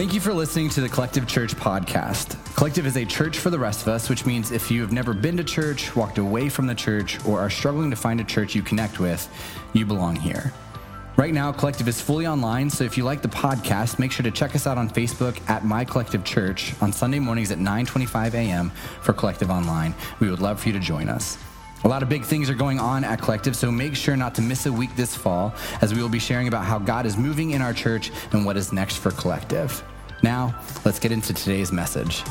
Thank you for listening to the Collective Church podcast. Collective is a church for the rest of us, which means if you have never been to church, walked away from the church, or are struggling to find a church you connect with, you belong here. Right now, Collective is fully online, so if you like the podcast, make sure to check us out on Facebook at My Collective Church on Sunday mornings at 9:25 a.m. for Collective Online. We would love for you to join us. A lot of big things are going on at Collective, so make sure not to miss a week this fall as we will be sharing about how God is moving in our church and what is next for Collective. Now, let's get into today's message.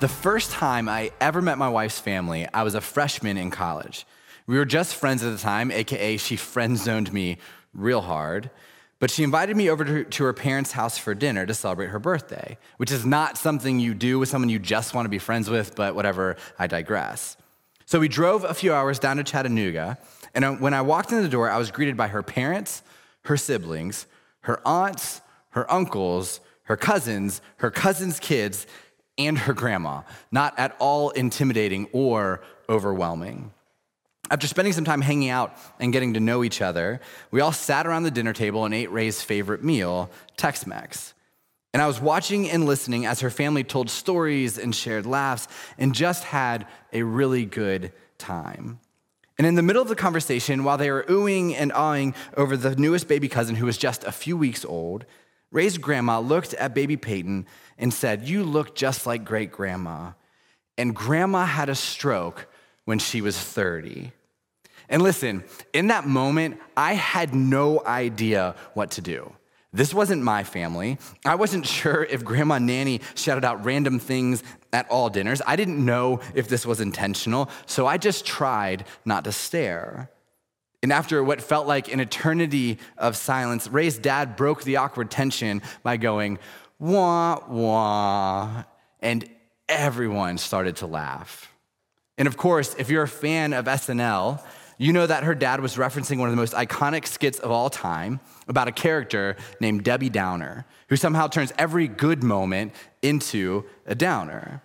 The first time I ever met my wife's family, I was a freshman in college. We were just friends at the time, AKA, she friend zoned me real hard. But she invited me over to, her parents' house for dinner to celebrate her birthday, which is not something you do with someone you just want to be friends with, but whatever, I digress. So we drove a few hours down to Chattanooga, and when I walked in the door, I was greeted by her parents, her siblings, her aunts, her uncles, her cousins, her cousins' kids, and her grandma. Not at all intimidating or overwhelming. After spending some time hanging out and getting to know each other, we all sat around the dinner table and ate Ray's favorite meal, Tex Mex. And I was watching and listening as her family told stories and shared laughs and just had a really good time. And in the middle of the conversation, while they were oohing and awing over the newest baby cousin who was just a few weeks old, Ray's grandma looked at baby Peyton and said, You look just like great grandma. And grandma had a stroke when she was 30. And listen, in that moment, I had no idea what to do. This wasn't my family. I wasn't sure if Grandma Nanny shouted out random things at all dinners. I didn't know if this was intentional, so I just tried not to stare. And after what felt like an eternity of silence, Ray's dad broke the awkward tension by going, wah, wah, and everyone started to laugh. And of course, if you're a fan of SNL, you know that her dad was referencing one of the most iconic skits of all time about a character named Debbie Downer, who somehow turns every good moment into a downer.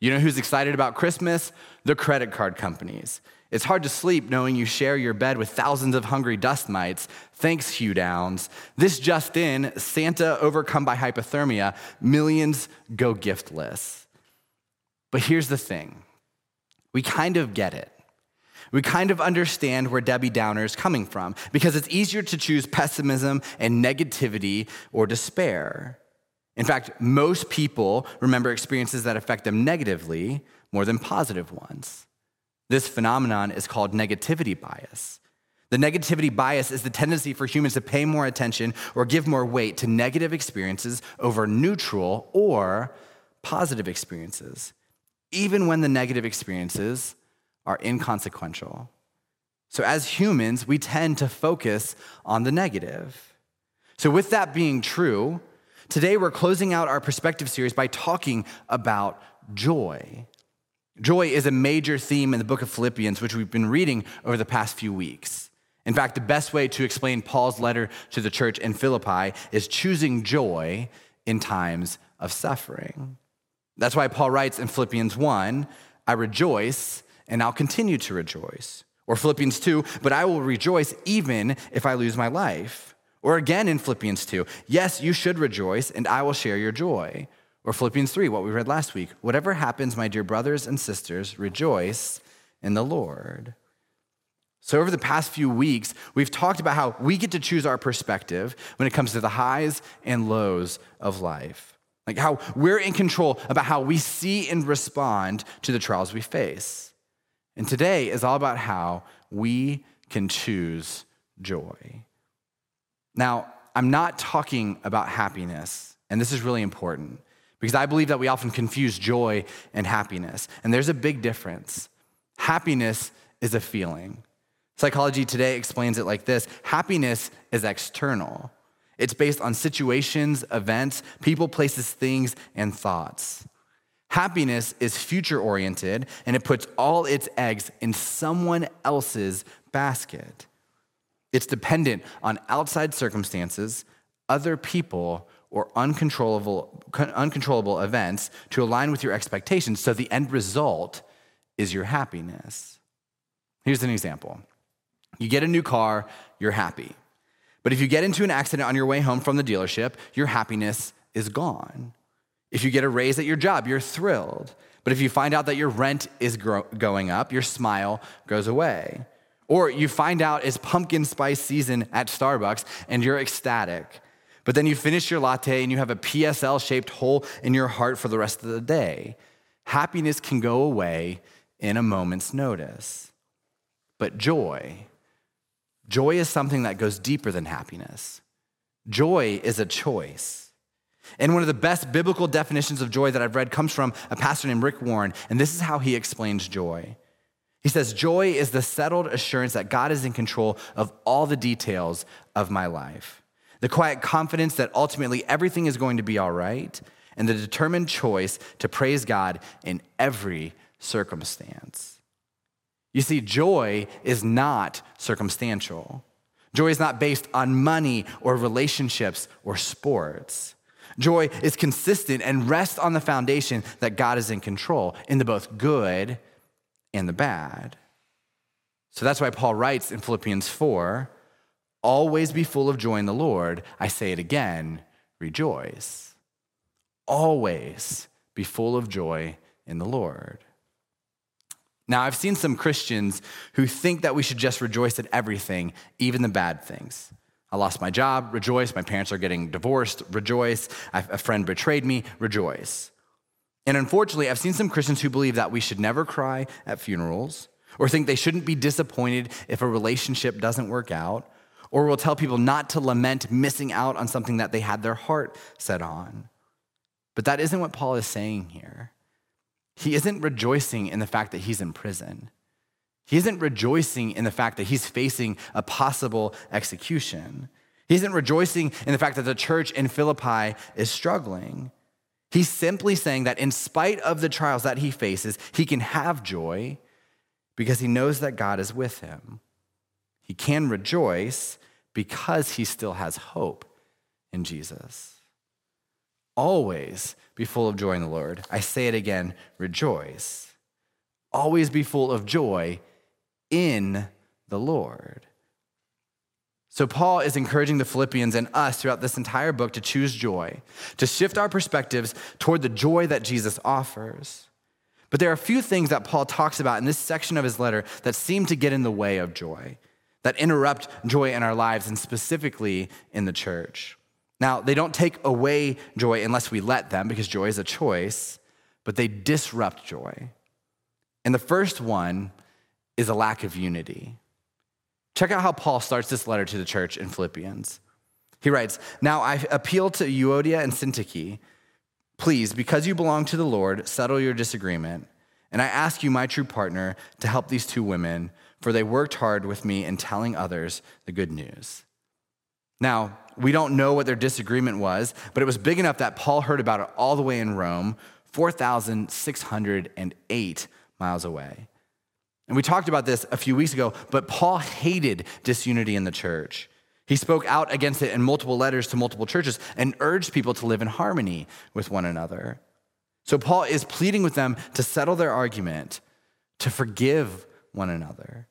You know who's excited about Christmas? The credit card companies. It's hard to sleep knowing you share your bed with thousands of hungry dust mites. Thanks, Hugh Downs. This just in Santa overcome by hypothermia, millions go giftless. But here's the thing we kind of get it we kind of understand where Debbie Downer is coming from because it's easier to choose pessimism and negativity or despair. In fact, most people remember experiences that affect them negatively more than positive ones. This phenomenon is called negativity bias. The negativity bias is the tendency for humans to pay more attention or give more weight to negative experiences over neutral or positive experiences, even when the negative experiences are inconsequential. So, as humans, we tend to focus on the negative. So, with that being true, today we're closing out our perspective series by talking about joy. Joy is a major theme in the book of Philippians, which we've been reading over the past few weeks. In fact, the best way to explain Paul's letter to the church in Philippi is choosing joy in times of suffering. That's why Paul writes in Philippians 1 I rejoice and I'll continue to rejoice. Or Philippians 2, but I will rejoice even if I lose my life. Or again in Philippians 2, yes, you should rejoice, and I will share your joy. Or Philippians 3, what we read last week, whatever happens, my dear brothers and sisters, rejoice in the Lord. So, over the past few weeks, we've talked about how we get to choose our perspective when it comes to the highs and lows of life. Like how we're in control about how we see and respond to the trials we face. And today is all about how we can choose joy. Now, I'm not talking about happiness, and this is really important because I believe that we often confuse joy and happiness, and there's a big difference. Happiness is a feeling. Psychology Today explains it like this happiness is external. It's based on situations, events, people, places, things, and thoughts. Happiness is future oriented and it puts all its eggs in someone else's basket. It's dependent on outside circumstances, other people, or uncontrollable, uncontrollable events to align with your expectations. So the end result is your happiness. Here's an example You get a new car, you're happy. But if you get into an accident on your way home from the dealership, your happiness is gone. If you get a raise at your job, you're thrilled. But if you find out that your rent is gro- going up, your smile goes away. Or you find out it's pumpkin spice season at Starbucks and you're ecstatic. But then you finish your latte and you have a PSL shaped hole in your heart for the rest of the day. Happiness can go away in a moment's notice. But joy, joy is something that goes deeper than happiness. Joy is a choice. And one of the best biblical definitions of joy that I've read comes from a pastor named Rick Warren, and this is how he explains joy. He says, Joy is the settled assurance that God is in control of all the details of my life, the quiet confidence that ultimately everything is going to be all right, and the determined choice to praise God in every circumstance. You see, joy is not circumstantial. Joy is not based on money or relationships or sports. Joy is consistent and rests on the foundation that God is in control in the both good and the bad. So that's why Paul writes in Philippians 4 always be full of joy in the Lord. I say it again, rejoice. Always be full of joy in the Lord. Now, I've seen some Christians who think that we should just rejoice at everything, even the bad things. I lost my job, rejoice. My parents are getting divorced, rejoice. A friend betrayed me, rejoice. And unfortunately, I've seen some Christians who believe that we should never cry at funerals, or think they shouldn't be disappointed if a relationship doesn't work out, or will tell people not to lament missing out on something that they had their heart set on. But that isn't what Paul is saying here. He isn't rejoicing in the fact that he's in prison. He isn't rejoicing in the fact that he's facing a possible execution. He isn't rejoicing in the fact that the church in Philippi is struggling. He's simply saying that in spite of the trials that he faces, he can have joy because he knows that God is with him. He can rejoice because he still has hope in Jesus. Always be full of joy in the Lord. I say it again rejoice. Always be full of joy in the Lord. So, Paul is encouraging the Philippians and us throughout this entire book to choose joy, to shift our perspectives toward the joy that Jesus offers. But there are a few things that Paul talks about in this section of his letter that seem to get in the way of joy, that interrupt joy in our lives, and specifically in the church. Now, they don't take away joy unless we let them, because joy is a choice, but they disrupt joy. And the first one is a lack of unity. Check out how Paul starts this letter to the church in Philippians. He writes, Now I appeal to Euodia and Syntyche. Please, because you belong to the Lord, settle your disagreement. And I ask you, my true partner, to help these two women, for they worked hard with me in telling others the good news. Now, we don't know what their disagreement was, but it was big enough that Paul heard about it all the way in Rome, 4,608 miles away. And we talked about this a few weeks ago, but Paul hated disunity in the church. He spoke out against it in multiple letters to multiple churches and urged people to live in harmony with one another. So Paul is pleading with them to settle their argument, to forgive one another.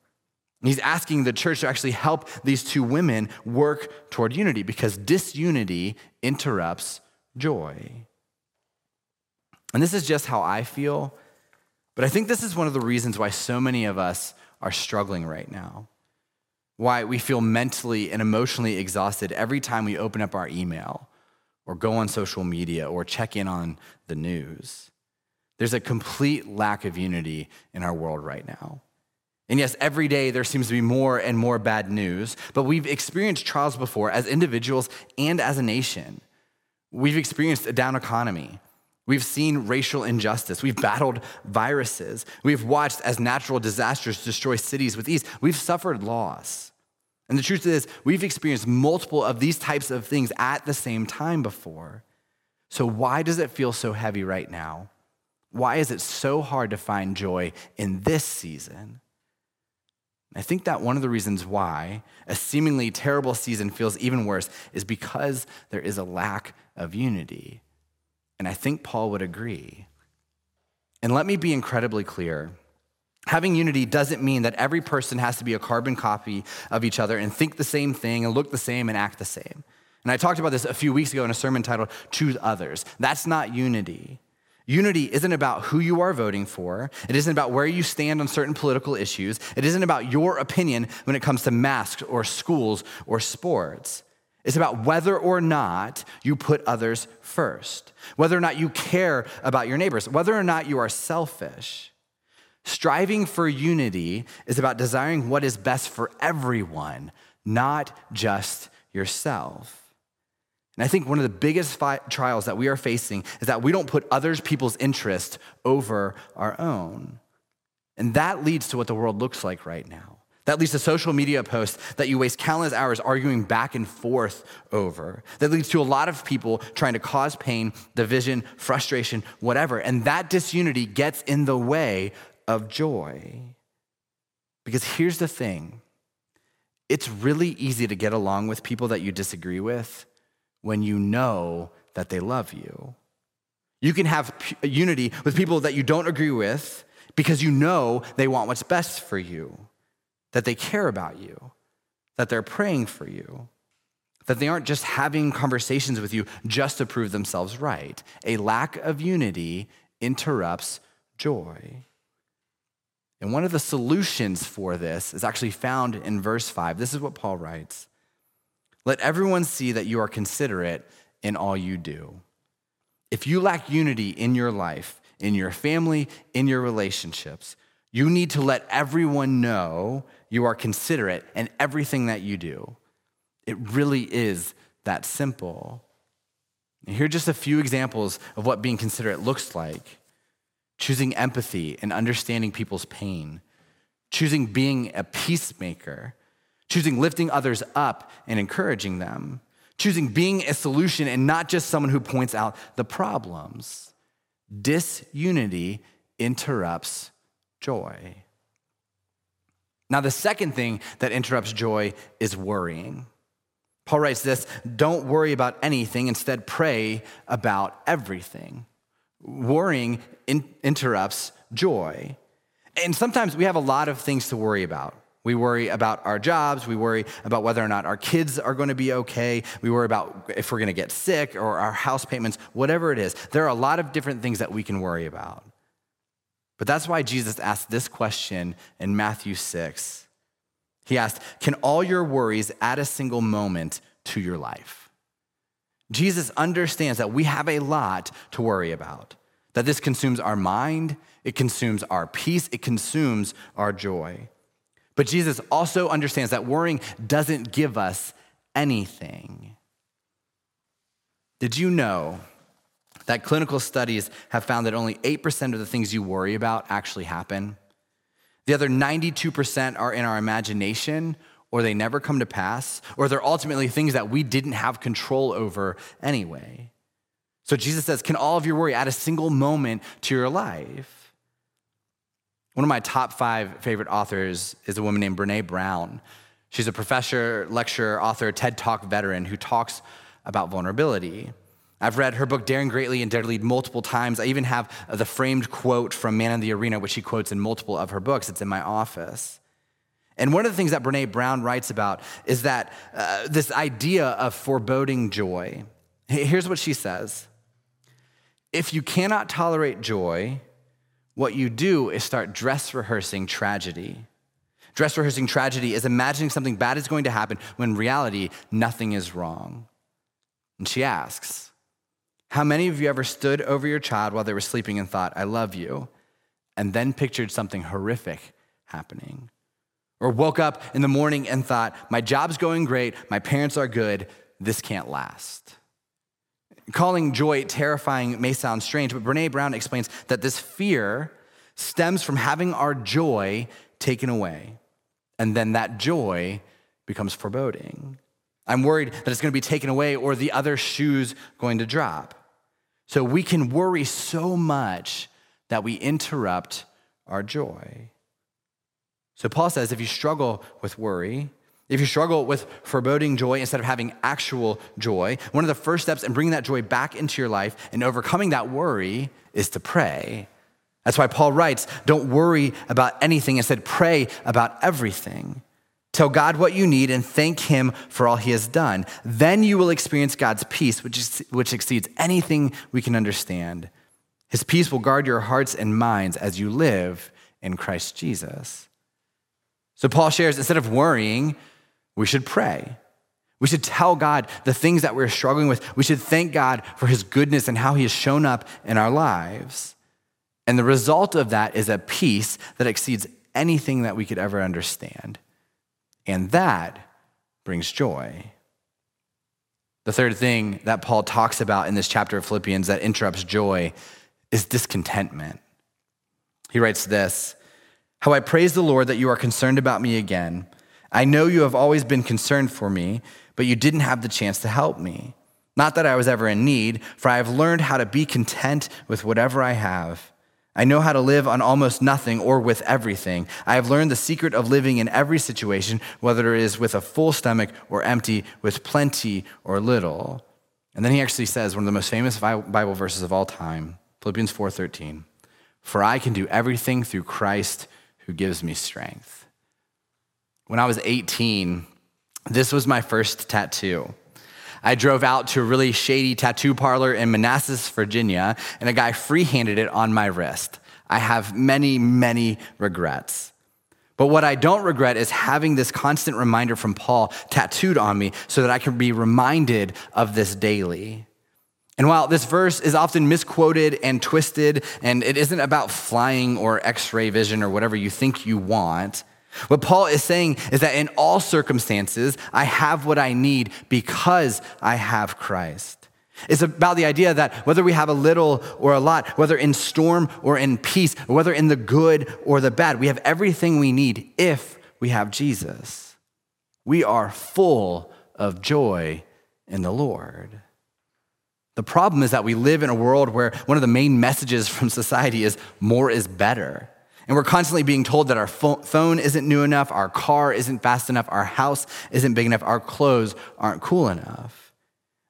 He's asking the church to actually help these two women work toward unity because disunity interrupts joy. And this is just how I feel but I think this is one of the reasons why so many of us are struggling right now. Why we feel mentally and emotionally exhausted every time we open up our email or go on social media or check in on the news. There's a complete lack of unity in our world right now. And yes, every day there seems to be more and more bad news, but we've experienced trials before as individuals and as a nation. We've experienced a down economy. We've seen racial injustice. We've battled viruses. We've watched as natural disasters destroy cities with ease. We've suffered loss. And the truth is, we've experienced multiple of these types of things at the same time before. So, why does it feel so heavy right now? Why is it so hard to find joy in this season? I think that one of the reasons why a seemingly terrible season feels even worse is because there is a lack of unity. And I think Paul would agree. And let me be incredibly clear Having unity doesn't mean that every person has to be a carbon copy of each other and think the same thing and look the same and act the same. And I talked about this a few weeks ago in a sermon titled Choose Others. That's not unity. Unity isn't about who you are voting for. It isn't about where you stand on certain political issues. It isn't about your opinion when it comes to masks or schools or sports. It's about whether or not you put others first, whether or not you care about your neighbors, whether or not you are selfish. Striving for unity is about desiring what is best for everyone, not just yourself. And I think one of the biggest fi- trials that we are facing is that we don't put others people's interest over our own. And that leads to what the world looks like right now. That leads to social media posts that you waste countless hours arguing back and forth over. That leads to a lot of people trying to cause pain, division, frustration, whatever. And that disunity gets in the way of joy. Because here's the thing it's really easy to get along with people that you disagree with when you know that they love you. You can have unity with people that you don't agree with because you know they want what's best for you, that they care about you, that they're praying for you, that they aren't just having conversations with you just to prove themselves right. A lack of unity interrupts joy. And one of the solutions for this is actually found in verse 5. This is what Paul writes let everyone see that you are considerate in all you do. If you lack unity in your life, in your family, in your relationships, you need to let everyone know you are considerate in everything that you do. It really is that simple. And here are just a few examples of what being considerate looks like choosing empathy and understanding people's pain, choosing being a peacemaker, choosing lifting others up and encouraging them, choosing being a solution and not just someone who points out the problems. Disunity interrupts joy. Now, the second thing that interrupts joy is worrying. Paul writes this don't worry about anything, instead, pray about everything. Worrying in- interrupts joy. And sometimes we have a lot of things to worry about. We worry about our jobs. We worry about whether or not our kids are going to be okay. We worry about if we're going to get sick or our house payments, whatever it is. There are a lot of different things that we can worry about. But that's why Jesus asked this question in Matthew 6. He asked, Can all your worries add a single moment to your life? Jesus understands that we have a lot to worry about, that this consumes our mind, it consumes our peace, it consumes our joy. But Jesus also understands that worrying doesn't give us anything. Did you know that clinical studies have found that only 8% of the things you worry about actually happen? The other 92% are in our imagination, or they never come to pass, or they're ultimately things that we didn't have control over anyway. So Jesus says, Can all of your worry add a single moment to your life? One of my top five favorite authors is a woman named Brene Brown. She's a professor, lecturer, author, TED Talk veteran who talks about vulnerability. I've read her book, Daring Greatly and Lead, multiple times. I even have the framed quote from Man in the Arena, which she quotes in multiple of her books. It's in my office. And one of the things that Brene Brown writes about is that uh, this idea of foreboding joy. Here's what she says If you cannot tolerate joy, what you do is start dress rehearsing tragedy. Dress rehearsing tragedy is imagining something bad is going to happen when reality, nothing is wrong. And she asks, How many of you ever stood over your child while they were sleeping and thought, I love you, and then pictured something horrific happening? Or woke up in the morning and thought, My job's going great, my parents are good, this can't last. Calling joy terrifying may sound strange, but Brene Brown explains that this fear stems from having our joy taken away. And then that joy becomes foreboding. I'm worried that it's going to be taken away or the other shoe's going to drop. So we can worry so much that we interrupt our joy. So Paul says if you struggle with worry, if you struggle with foreboding joy instead of having actual joy, one of the first steps in bringing that joy back into your life and overcoming that worry is to pray. That's why Paul writes, don't worry about anything. Instead, pray about everything. Tell God what you need and thank Him for all He has done. Then you will experience God's peace, which, is, which exceeds anything we can understand. His peace will guard your hearts and minds as you live in Christ Jesus. So Paul shares instead of worrying, we should pray. We should tell God the things that we're struggling with. We should thank God for his goodness and how he has shown up in our lives. And the result of that is a peace that exceeds anything that we could ever understand. And that brings joy. The third thing that Paul talks about in this chapter of Philippians that interrupts joy is discontentment. He writes this How I praise the Lord that you are concerned about me again. I know you have always been concerned for me, but you didn't have the chance to help me. Not that I was ever in need, for I have learned how to be content with whatever I have. I know how to live on almost nothing or with everything. I have learned the secret of living in every situation, whether it is with a full stomach or empty, with plenty or little. And then he actually says one of the most famous Bible verses of all time, Philippians 4:13. For I can do everything through Christ who gives me strength. When I was 18, this was my first tattoo. I drove out to a really shady tattoo parlor in Manassas, Virginia, and a guy free-handed it on my wrist. I have many, many regrets. But what I don't regret is having this constant reminder from Paul tattooed on me so that I can be reminded of this daily. And while this verse is often misquoted and twisted, and it isn't about flying or x ray vision or whatever you think you want, what Paul is saying is that in all circumstances, I have what I need because I have Christ. It's about the idea that whether we have a little or a lot, whether in storm or in peace, whether in the good or the bad, we have everything we need if we have Jesus. We are full of joy in the Lord. The problem is that we live in a world where one of the main messages from society is more is better. And we're constantly being told that our phone isn't new enough, our car isn't fast enough, our house isn't big enough, our clothes aren't cool enough.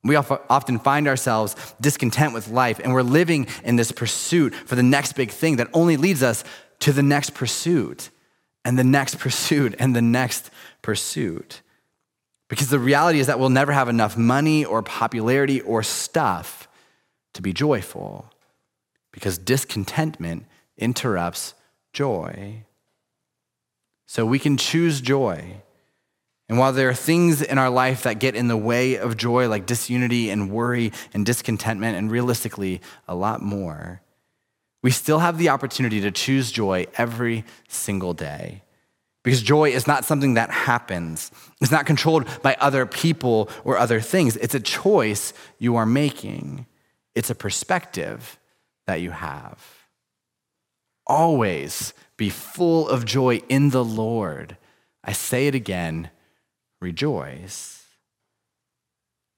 We often find ourselves discontent with life, and we're living in this pursuit for the next big thing that only leads us to the next pursuit, and the next pursuit, and the next pursuit. Because the reality is that we'll never have enough money or popularity or stuff to be joyful. Because discontentment interrupts joy. So we can choose joy. And while there are things in our life that get in the way of joy, like disunity and worry and discontentment, and realistically, a lot more, we still have the opportunity to choose joy every single day. Because joy is not something that happens. It's not controlled by other people or other things. It's a choice you are making, it's a perspective that you have. Always be full of joy in the Lord. I say it again rejoice.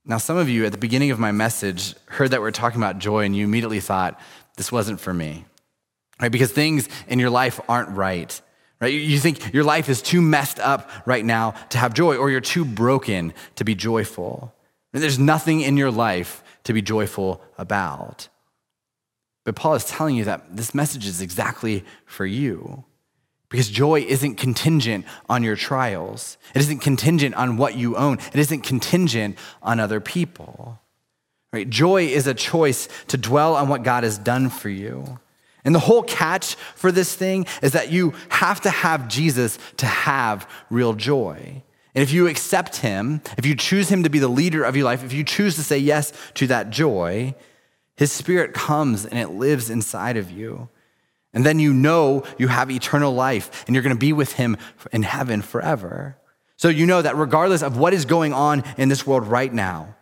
Now, some of you at the beginning of my message heard that we are talking about joy, and you immediately thought, this wasn't for me, right? Because things in your life aren't right right? You think your life is too messed up right now to have joy, or you're too broken to be joyful. There's nothing in your life to be joyful about. But Paul is telling you that this message is exactly for you. Because joy isn't contingent on your trials. It isn't contingent on what you own. It isn't contingent on other people. Right? Joy is a choice to dwell on what God has done for you. And the whole catch for this thing is that you have to have Jesus to have real joy. And if you accept him, if you choose him to be the leader of your life, if you choose to say yes to that joy, his spirit comes and it lives inside of you. And then you know you have eternal life and you're going to be with him in heaven forever. So you know that regardless of what is going on in this world right now,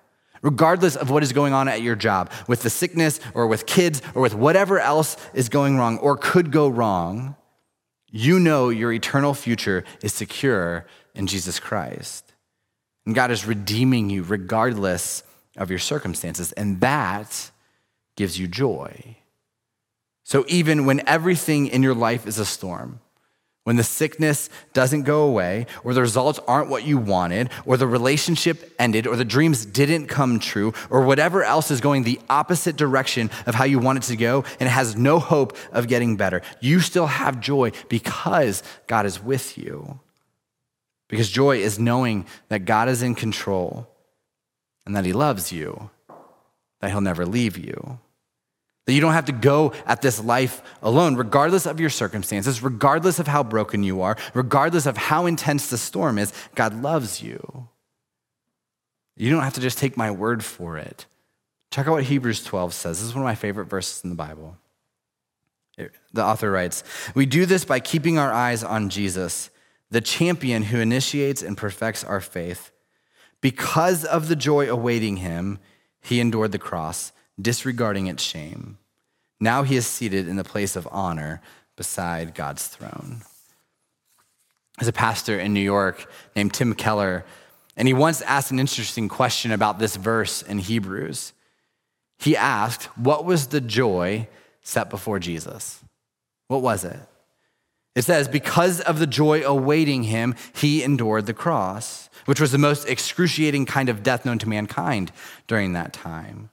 regardless of what is going on at your job, with the sickness or with kids or with whatever else is going wrong or could go wrong, you know your eternal future is secure in Jesus Christ. And God is redeeming you regardless of your circumstances. And that gives you joy. So even when everything in your life is a storm, when the sickness doesn't go away, or the results aren't what you wanted, or the relationship ended, or the dreams didn't come true, or whatever else is going the opposite direction of how you want it to go, and has no hope of getting better, you still have joy because God is with you. Because joy is knowing that God is in control and that He loves you, that He'll never leave you. That you don't have to go at this life alone, regardless of your circumstances, regardless of how broken you are, regardless of how intense the storm is. God loves you. You don't have to just take my word for it. Check out what Hebrews 12 says. This is one of my favorite verses in the Bible. The author writes We do this by keeping our eyes on Jesus, the champion who initiates and perfects our faith. Because of the joy awaiting him, he endured the cross disregarding its shame. Now he is seated in the place of honor beside God's throne. There's a pastor in New York named Tim Keller, and he once asked an interesting question about this verse in Hebrews. He asked, What was the joy set before Jesus? What was it? It says, Because of the joy awaiting him, he endured the cross, which was the most excruciating kind of death known to mankind during that time.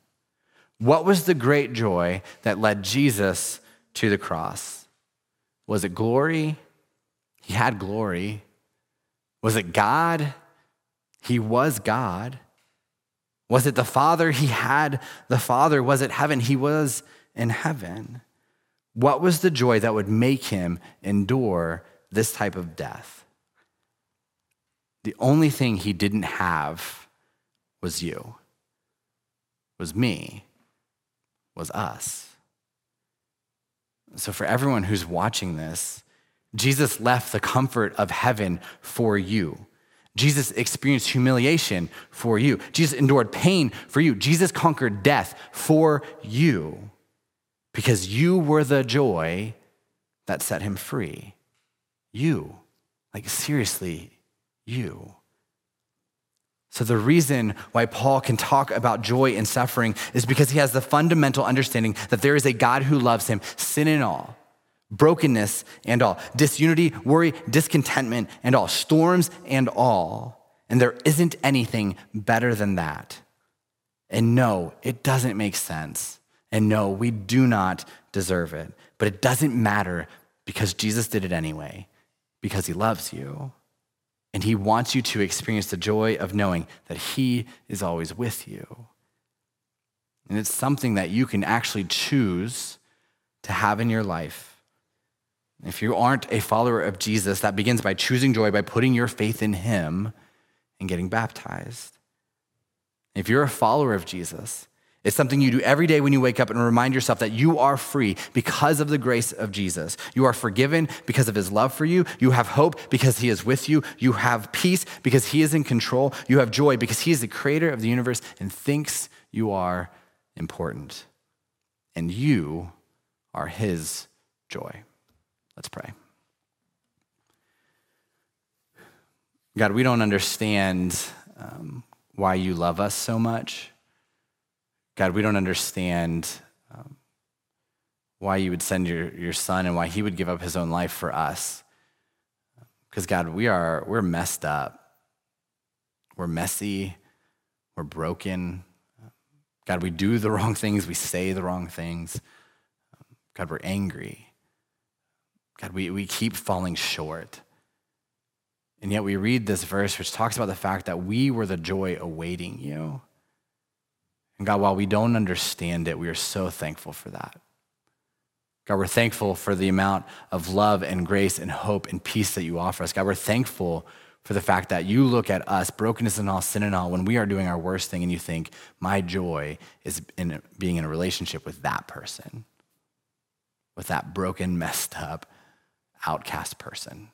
What was the great joy that led Jesus to the cross? Was it glory? He had glory. Was it God? He was God. Was it the Father? He had the Father. Was it heaven? He was in heaven. What was the joy that would make him endure this type of death? The only thing he didn't have was you, was me was us. So, for everyone who's watching this, Jesus left the comfort of heaven for you. Jesus experienced humiliation for you. Jesus endured pain for you. Jesus conquered death for you because you were the joy that set him free. You. Like, seriously, you. So, the reason why Paul can talk about joy and suffering is because he has the fundamental understanding that there is a God who loves him, sin and all, brokenness and all, disunity, worry, discontentment and all, storms and all. And there isn't anything better than that. And no, it doesn't make sense. And no, we do not deserve it. But it doesn't matter because Jesus did it anyway, because he loves you. And he wants you to experience the joy of knowing that he is always with you. And it's something that you can actually choose to have in your life. If you aren't a follower of Jesus, that begins by choosing joy, by putting your faith in him and getting baptized. If you're a follower of Jesus, it's something you do every day when you wake up and remind yourself that you are free because of the grace of Jesus. You are forgiven because of his love for you. You have hope because he is with you. You have peace because he is in control. You have joy because he is the creator of the universe and thinks you are important. And you are his joy. Let's pray. God, we don't understand um, why you love us so much. God, we don't understand um, why you would send your, your son and why he would give up his own life for us. Because, God, we are, we're messed up. We're messy. We're broken. God, we do the wrong things. We say the wrong things. God, we're angry. God, we, we keep falling short. And yet we read this verse which talks about the fact that we were the joy awaiting you. And God, while we don't understand it, we are so thankful for that. God, we're thankful for the amount of love and grace and hope and peace that you offer us. God, we're thankful for the fact that you look at us, brokenness and all, sin and all, when we are doing our worst thing, and you think, my joy is in being in a relationship with that person, with that broken, messed up, outcast person.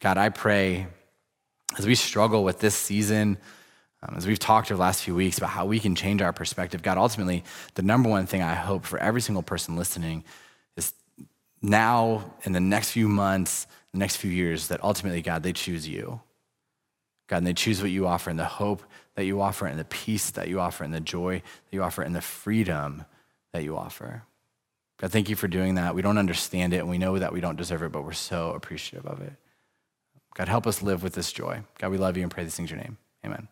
God, I pray as we struggle with this season um, as we've talked over the last few weeks about how we can change our perspective, God, ultimately, the number one thing I hope for every single person listening is now, in the next few months, the next few years, that ultimately, God, they choose you. God, and they choose what you offer and the hope that you offer and the peace that you offer and the joy that you offer and the freedom that you offer. God, thank you for doing that. We don't understand it and we know that we don't deserve it, but we're so appreciative of it. God, help us live with this joy. God, we love you and pray these things in your name. Amen.